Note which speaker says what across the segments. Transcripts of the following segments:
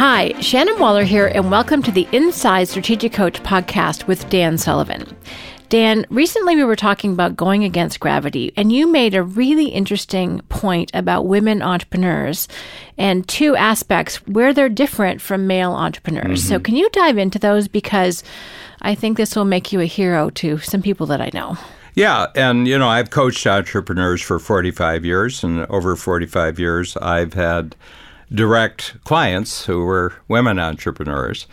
Speaker 1: Hi, Shannon Waller here, and welcome to the Inside Strategic Coach podcast with Dan Sullivan. Dan, recently we were talking about going against gravity, and you made a really interesting point about women entrepreneurs and two aspects where they're different from male entrepreneurs. Mm-hmm. So, can you dive into those? Because I think this will make you a hero to some people that I know.
Speaker 2: Yeah, and you know, I've coached entrepreneurs for 45 years, and over 45 years, I've had direct clients who were women entrepreneurs.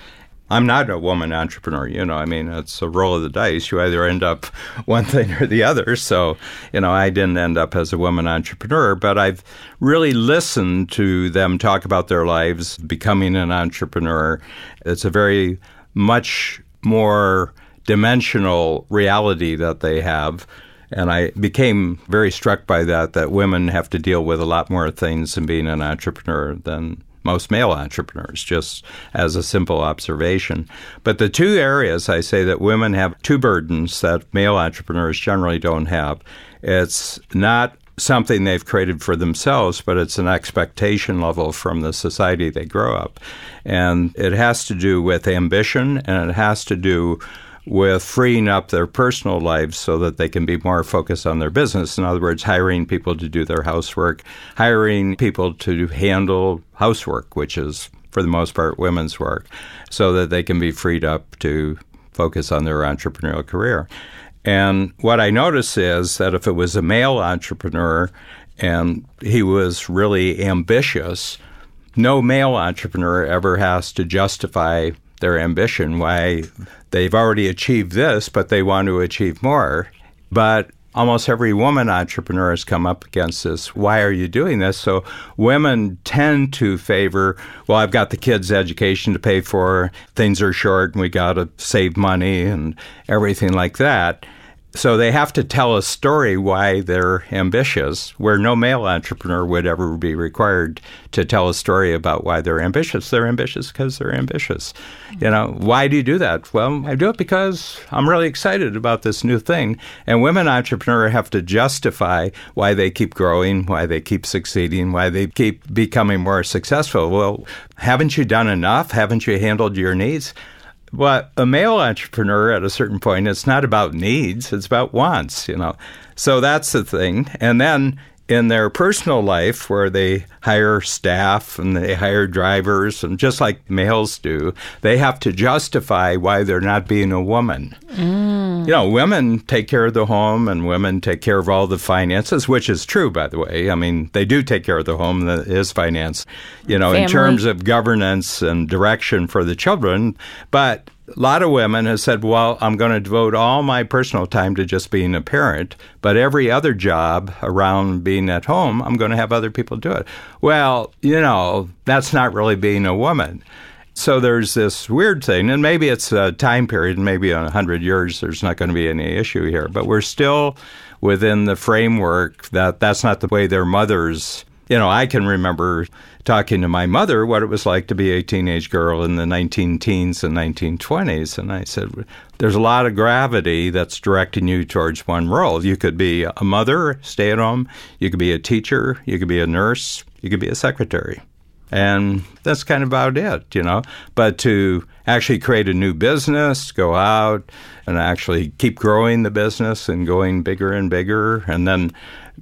Speaker 2: I'm not a woman entrepreneur, you know. I mean, it's a roll of the dice. You either end up one thing or the other. So, you know, I didn't end up as a woman entrepreneur, but I've really listened to them talk about their lives becoming an entrepreneur. It's a very much more dimensional reality that they have and I became very struck by that, that women have to deal with a lot more things in being an entrepreneur than most male entrepreneurs, just as a simple observation. But the two areas I say that women have two burdens that male entrepreneurs generally don't have. It's not something they've created for themselves, but it's an expectation level from the society they grow up. And it has to do with ambition and it has to do with freeing up their personal lives so that they can be more focused on their business. In other words, hiring people to do their housework, hiring people to handle housework, which is for the most part women's work, so that they can be freed up to focus on their entrepreneurial career. And what I notice is that if it was a male entrepreneur and he was really ambitious, no male entrepreneur ever has to justify their ambition, why they've already achieved this, but they want to achieve more. But almost every woman entrepreneur has come up against this. Why are you doing this? So women tend to favor, well, I've got the kids' education to pay for, things are short, and we got to save money and everything like that. So they have to tell a story why they're ambitious, where no male entrepreneur would ever be required to tell a story about why they're ambitious. They're ambitious because they're ambitious. You know, why do you do that? Well, I do it because I'm really excited about this new thing. And women entrepreneurs have to justify why they keep growing, why they keep succeeding, why they keep becoming more successful. Well, haven't you done enough? Haven't you handled your needs? But a male entrepreneur at a certain point, it's not about needs, it's about wants, you know. So that's the thing. And then in their personal life where they hire staff and they hire drivers and just like males do they have to justify why they're not being a woman mm. You know women take care of the home and women take care of all the finances which is true by the way i mean they do take care of the home that is finance you know Family. in terms of governance and direction for the children but a lot of women have said, well, I'm going to devote all my personal time to just being a parent, but every other job around being at home, I'm going to have other people do it. Well, you know, that's not really being a woman. So there's this weird thing, and maybe it's a time period, maybe in 100 years there's not going to be any issue here, but we're still within the framework that that's not the way their mothers you know, I can remember talking to my mother what it was like to be a teenage girl in the 19 teens and 1920s. And I said, there's a lot of gravity that's directing you towards one role. You could be a mother, stay at home, you could be a teacher, you could be a nurse, you could be a secretary. And that's kind of about it, you know. But to actually create a new business, go out and actually keep growing the business and going bigger and bigger, and then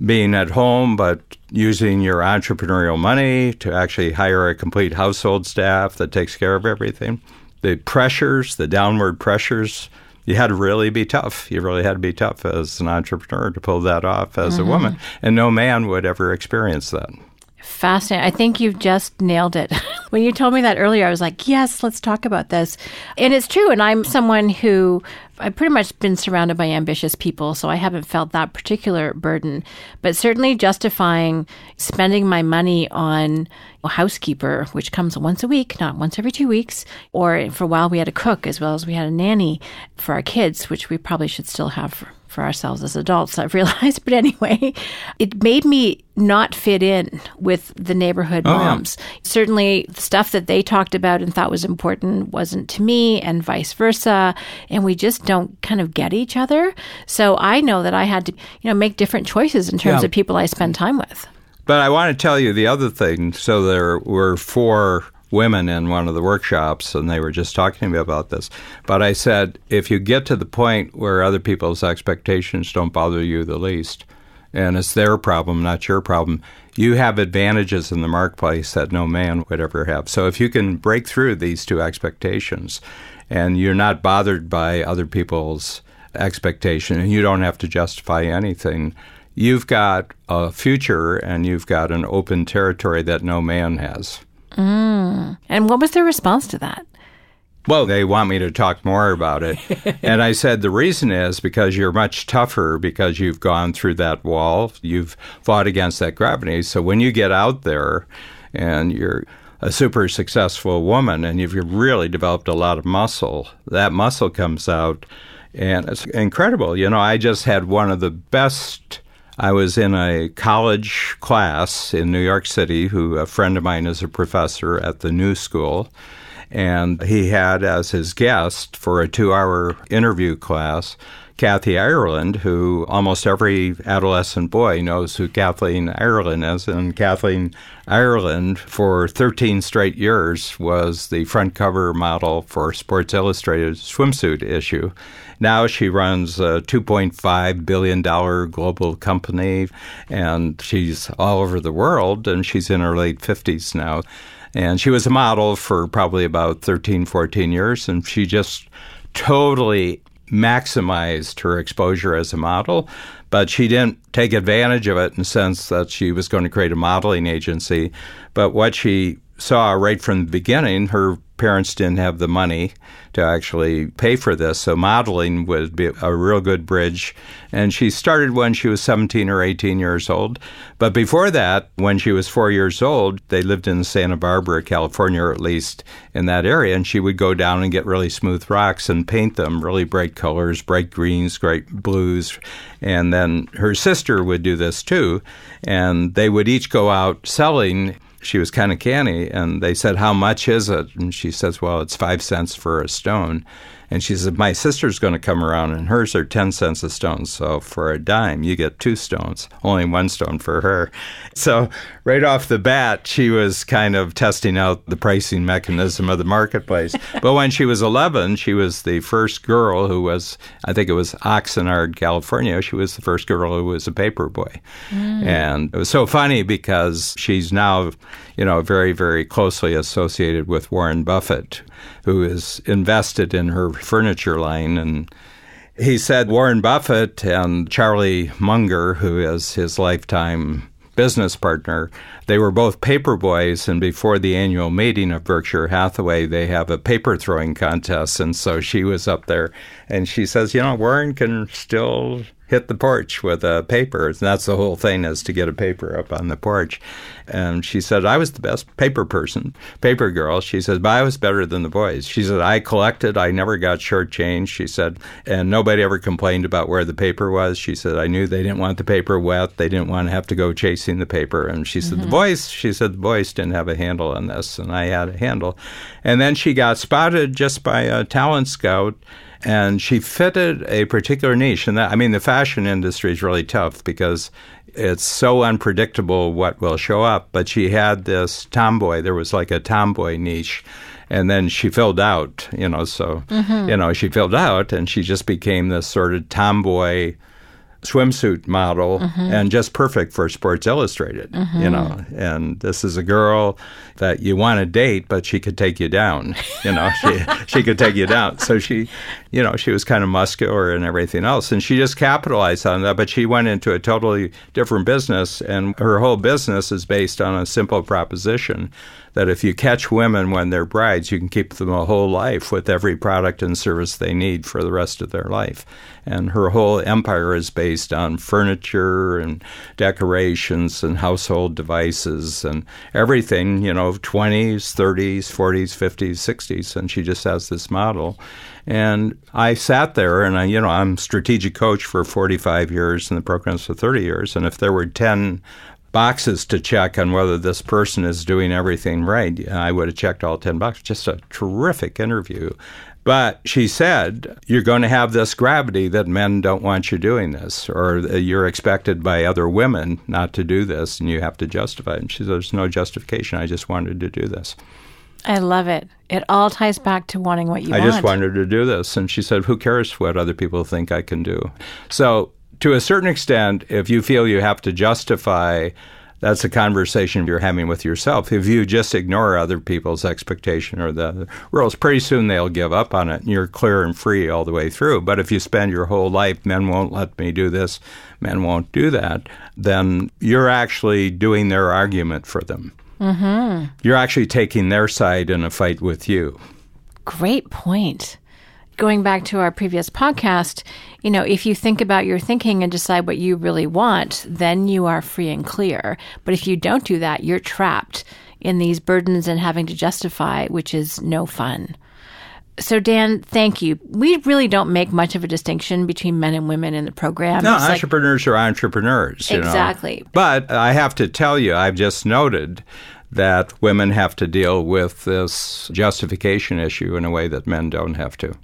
Speaker 2: being at home, but using your entrepreneurial money to actually hire a complete household staff that takes care of everything. The pressures, the downward pressures, you had to really be tough. You really had to be tough as an entrepreneur to pull that off as mm-hmm. a woman. And no man would ever experience that.
Speaker 1: Fascinating. I think you've just nailed it. when you told me that earlier, I was like, yes, let's talk about this. And it's true. And I'm someone who I've pretty much been surrounded by ambitious people, so I haven't felt that particular burden. But certainly justifying spending my money on a housekeeper, which comes once a week, not once every two weeks, or for a while we had a cook as well as we had a nanny for our kids, which we probably should still have for ourselves as adults, I've realized. But anyway, it made me not fit in with the neighborhood oh, moms. Yeah. Certainly, the stuff that they talked about and thought was important wasn't to me, and vice versa. And we just don't kind of get each other. So I know that I had to, you know, make different choices in terms yeah. of people I spend time with.
Speaker 2: But I want to tell you the other thing. So there were four women in one of the workshops, and they were just talking to me about this. But I said, if you get to the point where other people's expectations don't bother you the least, and it's their problem, not your problem, you have advantages in the marketplace that no man would ever have. So if you can break through these two expectations, and you're not bothered by other people's expectation, and you don't have to justify anything. You've got a future and you've got an open territory that no man has.
Speaker 1: Mm. And what was their response to that?
Speaker 2: Well, they want me to talk more about it. and I said the reason is because you're much tougher because you've gone through that wall, you've fought against that gravity. So when you get out there and you're a super successful woman and you've really developed a lot of muscle, that muscle comes out and it's incredible. You know, I just had one of the best. I was in a college class in New York City, who a friend of mine is a professor at the New School. And he had as his guest for a two hour interview class Kathy Ireland, who almost every adolescent boy knows who Kathleen Ireland is. And Kathleen Ireland, for 13 straight years, was the front cover model for Sports Illustrated swimsuit issue. Now she runs a $2.5 billion global company, and she's all over the world, and she's in her late 50s now. And she was a model for probably about 13, 14 years, and she just totally maximized her exposure as a model, but she didn't take advantage of it in the sense that she was going to create a modeling agency. But what she saw right from the beginning, her parents didn't have the money to actually pay for this. So modeling would be a real good bridge. And she started when she was 17 or 18 years old. But before that, when she was four years old, they lived in Santa Barbara, California, or at least in that area. And she would go down and get really smooth rocks and paint them really bright colors, bright greens, bright blues. And then her sister would do this too. And they would each go out selling she was kind of canny, and they said, "How much is it?" And she says, "Well, it's five cents for a stone." And she said, My sister's going to come around, and hers are 10 cents a stone. So for a dime, you get two stones, only one stone for her. So right off the bat, she was kind of testing out the pricing mechanism of the marketplace. but when she was 11, she was the first girl who was, I think it was Oxnard, California. She was the first girl who was a paper boy. Mm. And it was so funny because she's now, you know, very, very closely associated with Warren Buffett who is invested in her furniture line. And he said Warren Buffett and Charlie Munger, who is his lifetime business partner, they were both paper boys. And before the annual meeting of Berkshire Hathaway, they have a paper throwing contest. And so she was up there and she says, You know, Warren can still hit the porch with a paper. And that's the whole thing is to get a paper up on the porch. And she said, I was the best paper person, paper girl. She said, but I was better than the boys. She said, I collected. I never got shortchanged. She said, and nobody ever complained about where the paper was. She said, I knew they didn't want the paper wet. They didn't want to have to go chasing the paper. And she said, mm-hmm. the boys, she said, the boys didn't have a handle on this. And I had a handle. And then she got spotted just by a talent scout and she fitted a particular niche. And that, I mean, the fashion industry is really tough because it's so unpredictable what will show up. But she had this tomboy. There was like a tomboy niche. And then she filled out, you know, so, mm-hmm. you know, she filled out and she just became this sort of tomboy swimsuit model mm-hmm. and just perfect for Sports Illustrated, mm-hmm. you know. And this is a girl that you want to date, but she could take you down, you know. she she could take you down. So she, you know, she was kind of muscular and everything else, and she just capitalized on that. But she went into a totally different business, and her whole business is based on a simple proposition that if you catch women when they're brides, you can keep them a whole life with every product and service they need for the rest of their life. And her whole empire is based on furniture and decorations and household devices and everything, you know, 20s, 30s, 40s, 50s, 60s. And she just has this model. And I sat there and I, you know, I'm strategic coach for 45 years and the program's for 30 years. And if there were 10 boxes to check on whether this person is doing everything right. I would have checked all 10 boxes. Just a terrific interview. But she said, You're going to have this gravity that men don't want you doing this, or you're expected by other women not to do this, and you have to justify it. And she said, There's no justification. I just wanted to do this.
Speaker 1: I love it. It all ties back to wanting what you
Speaker 2: I
Speaker 1: want.
Speaker 2: I just wanted to do this. And she said, Who cares what other people think I can do? So, to a certain extent, if you feel you have to justify, that's a conversation you're having with yourself. If you just ignore other people's expectation or the rules, pretty soon they'll give up on it and you're clear and free all the way through. But if you spend your whole life, men won't let me do this, men won't do that, then you're actually doing their argument for them. Mm-hmm. You're actually taking their side in a fight with you.
Speaker 1: Great point. Going back to our previous podcast, you know, if you think about your thinking and decide what you really want, then you are free and clear. But if you don't do that, you're trapped in these burdens and having to justify, which is no fun. So, Dan, thank you. We really don't make much of a distinction between men and women in the program.
Speaker 2: No,
Speaker 1: It's like-
Speaker 2: entrepreneurs are entrepreneurs. you know.
Speaker 1: Exactly.
Speaker 2: But I have to tell you, I've just noted that women have to deal with this justification issue in a way that men don't have to.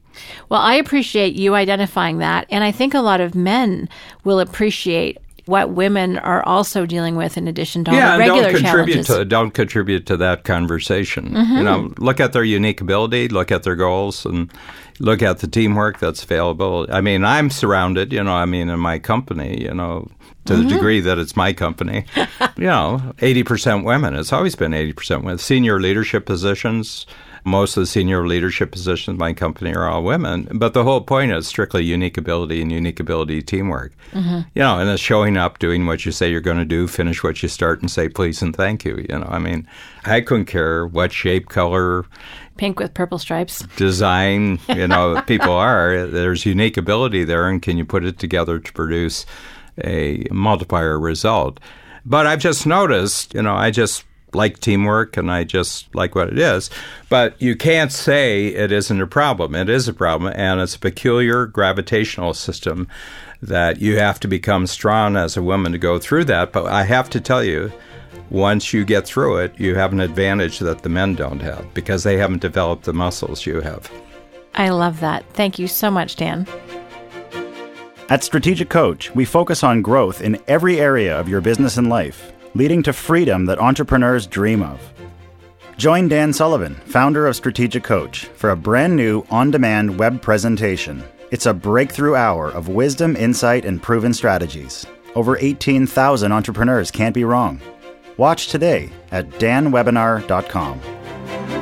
Speaker 1: Well, I appreciate you identifying that. And I think a lot of men will appreciate what women are also dealing with in addition to all
Speaker 2: yeah,
Speaker 1: the regular
Speaker 2: don't contribute
Speaker 1: challenges. Mm-hmm.
Speaker 2: to don't contribute to that conversation. You know, look at their unique ability, look at their goals, and look at the teamwork that's available. I mean, I'm surrounded. You know, I mean, in my company, you know, to
Speaker 1: Mm-hmm.
Speaker 2: the degree that it's my company, you know, eighty percent women. It's always been eighty percent women. Senior leadership positions. Most of the senior leadership positions in my company are all women, but the whole point is strictly unique ability and unique ability teamwork. Mm-hmm. You know, and it's showing up, doing what you say you're going to do, finish what you start, and say please and thank you. You know, I mean, I couldn't care what shape, color,
Speaker 1: Pink with purple stripes.
Speaker 2: design, you know, people are. There's unique ability there, and can you put it together to produce a multiplier result? But I've just noticed, you know, I just like teamwork and I just like what it is. But you can't say it isn't a problem. It is a problem, and it's a peculiar gravitational system that you have to become strong as a woman to go through that. But I have to tell you, once you get through it, you have an advantage that the men don't have because they haven't developed the muscles you have.
Speaker 1: I love that. Thank you so much, Dan.
Speaker 3: At Strategic Coach, we focus on growth in every area of your business and life, leading to freedom that entrepreneurs dream of. Join Dan Sullivan, founder of Strategic Coach, for a brand new on demand web presentation. It's a breakthrough hour of wisdom, insight, and proven strategies. Over 18,000 entrepreneurs can't be wrong. Watch today at danwebinar.com.